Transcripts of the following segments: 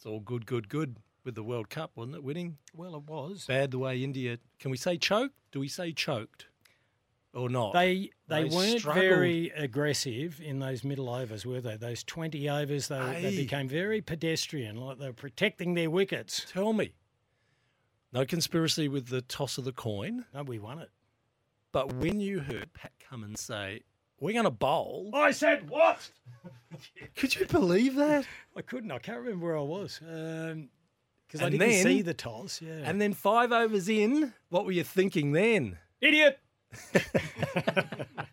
It's all good, good, good with the World Cup, wasn't it? Winning Well, it was. bad the way India. Can we say choked? Do we say choked or not? They they, They weren't struggled. very aggressive in those middle overs, were they? Those twenty overs, they, they became very pedestrian, like they were protecting their wickets. Tell me. No conspiracy with the toss of the coin, No, we won it. but when you heard Pat Cummins say, "We're going to bowl," I said what? could you believe that? I couldn't. I can't remember where I was um, because I didn't then- see the toss. Yeah, And then five overs in, what were you thinking then? idiot.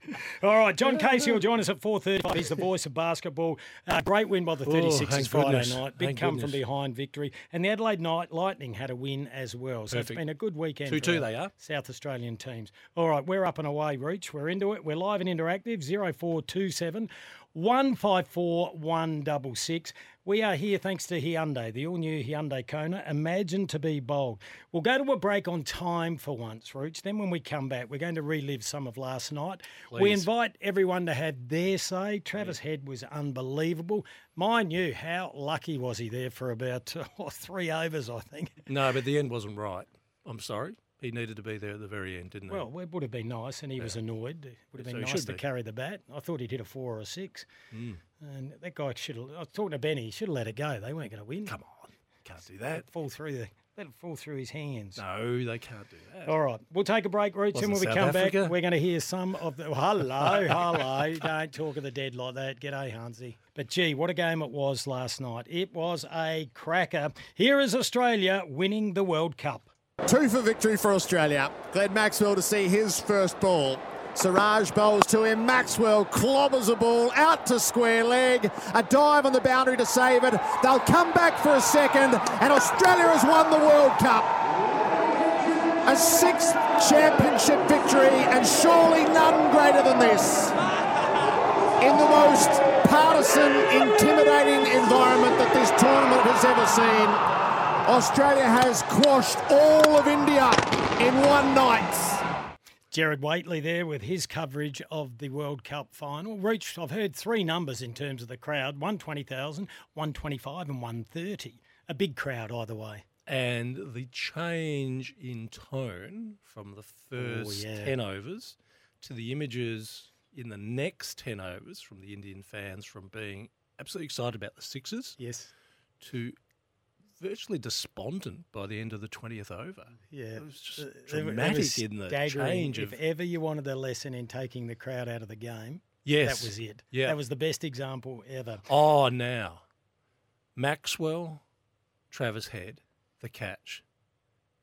All right, John Casey will join us at 4.35. He's the voice of basketball. Uh, great win by the Oh, 36ers thank Friday goodness. night. Big Thank come from behind victory, and the Adelaide Night Lightning had a win as well. So Perfect. it's been a good weekend. 2-2 for our they are. South Australian teams. All right, we're up and away, Rooch. We're into it. We're live and interactive. 0427 154 166. We are here thanks to Hyundai, the all new Hyundai Kona. Imagine to be bold. We'll go to a break on time for once, Rooch. Then when we come back, we're going to relive some of last night. We invite everyone to have their say. Travis Head was unbelievable. Mind you, how lucky was he there for about oh, three overs, I think. No, but the end wasn't right. I'm sorry. He needed to be there at the very end, didn't he? Well, it would have been nice, and he was annoyed. It would have been he nice to be. carry the bat. I thought he'd hit a four or a six. Mm. And that guy should have. I was talking to Benny. He should have let it go. They weren't going to win. come on. Can't do that. fall through the. Let it fall through his hands. No, they can't do that. All right, we'll take a break, Rooch, and when we South come back, we're going to hear some of the. hello, hello! Don't talk of the dead like that. G'day, Hansie. But gee, what a game it was last night! It was a cracker. Here is Australia winning the World Cup. Two for victory for Australia. Glenn Maxwell to see his first ball. Siraj bowls to him. Maxwell clobbers a ball out to square leg. A dive on the boundary to save it. They'll come back for a second, and Australia has won the World Cup. A sixth championship victory, and surely none greater than this. In the most partisan, intimidating environment that this tournament has ever seen, Australia has quashed all of India in one night. Gerard Whateley there with his coverage of the World Cup final. Reached, I've heard three numbers in terms of the crowd 120,000, 125, and 130. A big crowd either way. And the change in tone from the oh, first yeah. 10 overs to the images in the next 10 overs from the Indian fans from being absolutely excited about the sixes Yes. to virtually despondent by the end of the 20th over. Yeah. It was just Uh, it- it dramatic in the change If of. ever you wanted a lesson in taking the crowd out of the game, Yes. that was it. Yeah. That was the best example ever. Oh, now. Maxwell, Travis Head, the catch.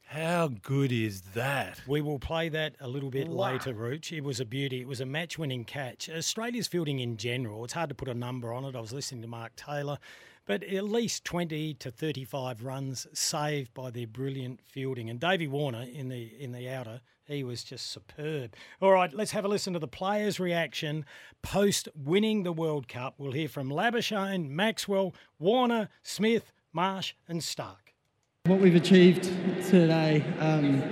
How good is that? We will play that a little bit Wow. later, Rooch. It was a beauty. It was a match winning catch. Australia's fielding in general, it's hard to put a number on it. I was listening to Mark Taylor, but at least 20 to 35 runs saved by their brilliant fielding. And Davey Warner in the in the outer, he was just superb. All right, let's have a listen to the players' reaction post winning the World Cup. We'll hear from Labuschagne, Maxwell, Warner, Smith, Marsh, and Stark. What we've achieved today um,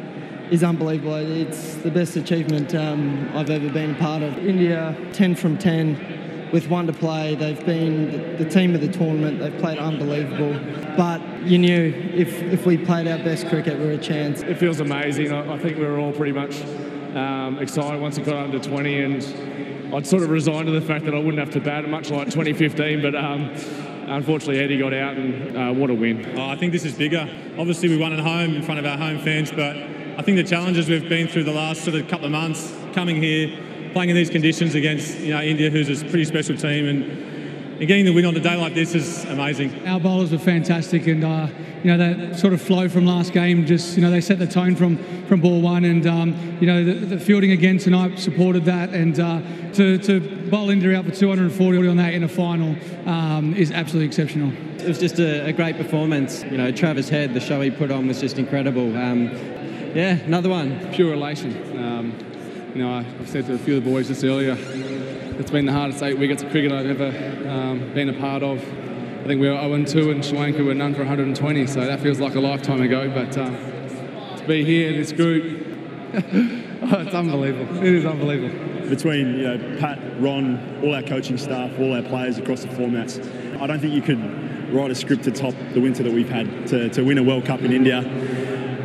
is unbelievable. It's the best achievement um, I've ever been a part of. India, 10 from 10 with one to play. They've been the team of the tournament. They've played unbelievable. But you knew if, if we played our best cricket, we were a chance. It feels amazing. I, I think we were all pretty much um, excited once it got under 20, and I'd sort of resigned to the fact that I wouldn't have to bat, much like 2015. But um, unfortunately, Eddie got out, and uh, what a win! Oh, I think this is bigger. Obviously, we won at home in front of our home fans, but I think the challenges we've been through the last sort of couple of months, coming here, playing in these conditions against you know India, who's a pretty special team, and and getting the win on a day like this is amazing. Our bowlers were fantastic, and uh, you know that sort of flow from last game. Just you know they set the tone from from ball one, and um, you know the, the, fielding again tonight supported that, and uh, to to bowl India out for 240 on that in a final um, is absolutely exceptional. It was just a, a, great performance. You know, Travis Head, the show he put on was just incredible. Um, yeah, another one. Pure elation. You know, I've said to a few of the boys just earlier, it's been the hardest eight wickets of cricket I've ever um, been a part of. I think we were 0 2 and Sri Lanka were none for 120, so that feels like a lifetime ago. But um, to be here, in this group, oh, it's unbelievable. It is unbelievable. Between you know Pat, Ron, all our coaching staff, all our players across the formats, I don't think you could write a script to top the winter that we've had to, to win a World Cup in India.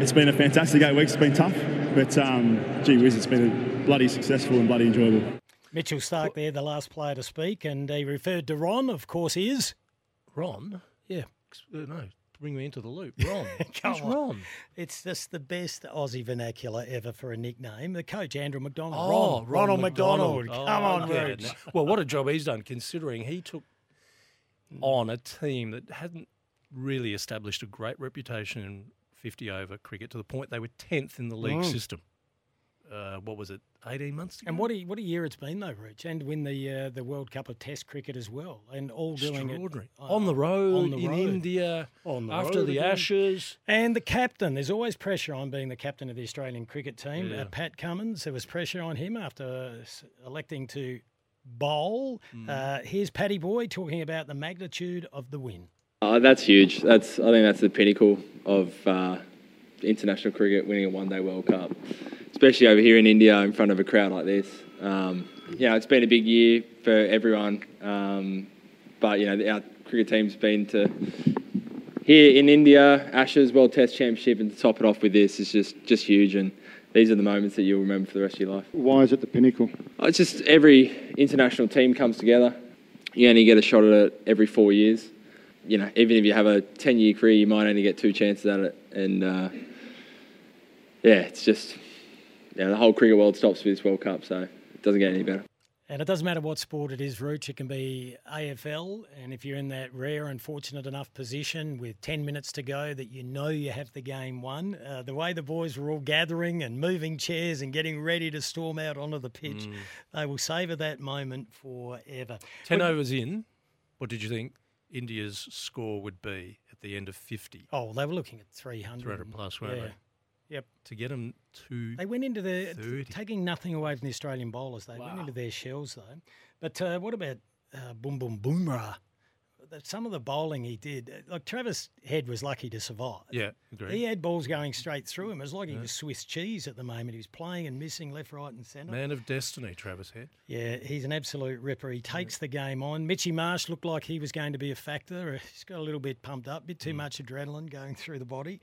It's been a fantastic eight weeks. It's been tough, but um, gee whiz, it's been bloody successful and bloody enjoyable. Mitchell Stark there, the last player to speak, and he referred to Ron, of course, is. Ron? Yeah. Uh, no, bring me into the loop. Ron. Come Who's on. Ron? It's just the best Aussie vernacular ever for a nickname. The coach, Andrew McDonald. Oh, Ron, Ronald McDonald. McDonald. Come oh, on, yeah. Rooch. Well, what a job he's done considering he took on a team that hadn't really established a great reputation in 50 over cricket to the point they were 10th in the league mm. system uh, what was it, 18 months ago? And what a, what a year it's been, though, Rooch, and win the uh, the World Cup of Test cricket as well, and all doing it uh, on the road, on the in road. India, on the after the again. Ashes. And the captain, there's always pressure on being the captain of the Australian cricket team. Yeah. Uh, Pat Cummins, there was pressure on him after electing to bowl. Mm. Uh, here's Paddy Boy talking about the magnitude of the win. Uh, that's huge. That's I think that's the pinnacle of uh, international cricket, winning a one-day World Cup especially over here in India in front of a crowd like this. Um, yeah, it's been a big year for everyone, um, but you know our cricket team's been to here in India, Ashes World Test Championship, and to top it off with this is just just huge. And these are the moments that you'll remember for the rest of your life. Why is it the pinnacle? It's just every international team comes together. You only get a shot at it every four years. You know, even if you have a ten-year career, you might only get two chances at it, and uh, yeah, it's just yeah, the whole cricket world stops for this World Cup, so it doesn't get any better. And it doesn't matter what sport it is, Rooch. It can be AFL, and if you're in that rare and fortunate enough position with 10 minutes to go that you know you have the game won, uh, the way the boys were all gathering and moving chairs and getting ready to storm out onto the pitch, mm. they will savour that moment forever. 10 but, overs in, what did you think India's score would be at the end of 50? Oh, they were looking at 300. 300 plus, weren't yeah. they? Yep. To get them to they went into the 30. taking nothing away from the Australian bowlers. They wow. went into their shells though. But uh, what about uh, Boom Boom Bumrah? Some of the bowling he did, uh, like Travis Head was lucky to survive. Yeah, agree. He had balls going straight through him. It was like he was Swiss cheese at the moment. He was playing and missing left, right, and centre. Man of destiny, Travis Head. Yeah, he's an absolute ripper. He takes yeah. the game on. Mitchy Marsh looked like he was going to be a factor. He's got a little bit pumped up, a bit too mm. much adrenaline going through the body.